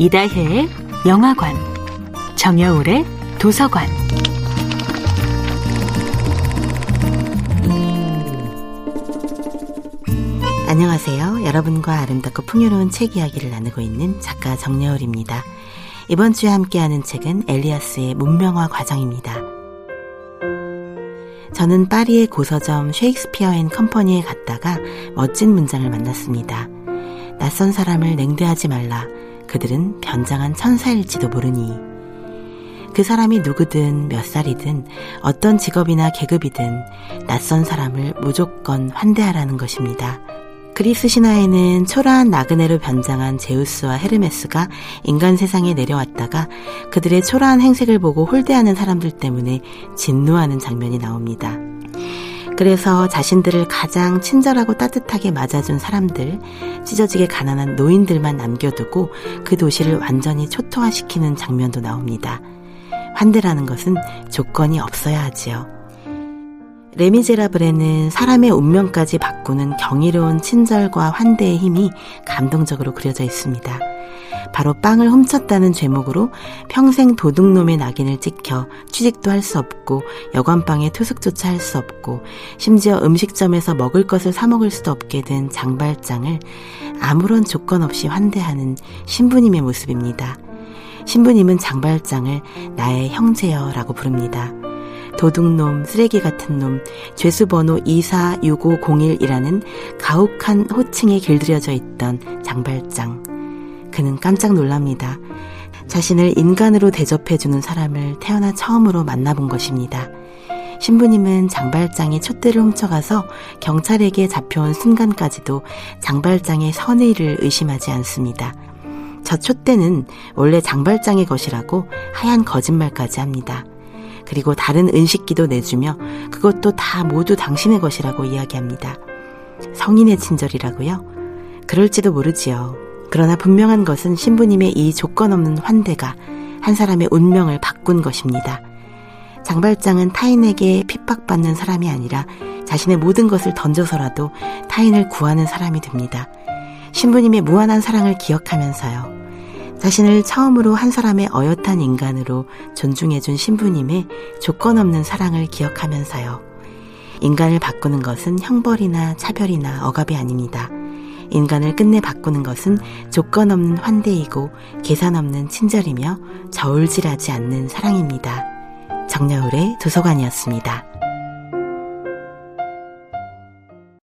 이다혜의 영화관, 정여울의 도서관. 안녕하세요. 여러분과 아름답고 풍요로운 책 이야기를 나누고 있는 작가 정여울입니다. 이번 주에 함께하는 책은 엘리아스의 문명화 과정입니다. 저는 파리의 고서점 셰익스피어 앤 컴퍼니에 갔다가 멋진 문장을 만났습니다. 낯선 사람을 냉대하지 말라. 그들은 변장한 천사일지도 모르니. 그 사람이 누구든 몇 살이든 어떤 직업이나 계급이든 낯선 사람을 무조건 환대하라는 것입니다. 그리스 신화에는 초라한 나그네로 변장한 제우스와 헤르메스가 인간 세상에 내려왔다가 그들의 초라한 행색을 보고 홀대하는 사람들 때문에 진노하는 장면이 나옵니다. 그래서 자신들을 가장 친절하고 따뜻하게 맞아준 사람들, 찢어지게 가난한 노인들만 남겨두고 그 도시를 완전히 초토화시키는 장면도 나옵니다. 환대라는 것은 조건이 없어야 하지요. 레미제라블에는 사람의 운명까지 바꾸는 경이로운 친절과 환대의 힘이 감동적으로 그려져 있습니다. 바로 빵을 훔쳤다는 죄목으로 평생 도둑놈의 낙인을 찍혀 취직도 할 수 없고 여관방에 투숙조차 할 수 없고 심지어 음식점에서 먹을 것을 사 먹을 수도 없게 된 장발장을 아무런 조건 없이 환대하는 신부님의 모습입니다. 신부님은 장발장을 나의 형제여라고 부릅니다. 도둑놈, 쓰레기 같은 놈, 죄수번호 246501이라는 가혹한 호칭에 길들여져 있던 장발장. 그는 깜짝 놀랍니다. 자신을 인간으로 대접해주는 사람을 태어나 처음으로 만나본 것입니다. 신부님은 장발장이 촛대를 훔쳐가서 경찰에게 잡혀온 순간까지도 장발장의 선의를 의심하지 않습니다. 저 촛대는 원래 장발장의 것이라고 하얀 거짓말까지 합니다. 그리고 다른 은식기도 내주며 그것도 다 모두 당신의 것이라고 이야기합니다. 성인의 친절이라고요? 그럴지도 모르지요. 그러나 분명한 것은 신부님의 이 조건 없는 환대가 한 사람의 운명을 바꾼 것입니다. 장발장은 타인에게 핍박받는 사람이 아니라 자신의 모든 것을 던져서라도 타인을 구하는 사람이 됩니다. 신부님의 무한한 사랑을 기억하면서요. 자신을 처음으로 한 사람의 어엿한 인간으로 존중해준 신부님의 조건 없는 사랑을 기억하면서요. 인간을 바꾸는 것은 형벌이나 차별이나 억압이 아닙니다. 인간을 끝내 바꾸는 것은 조건 없는 환대이고 계산 없는 친절이며 저울질하지 않는 사랑입니다. 정여울의 도서관이었습니다.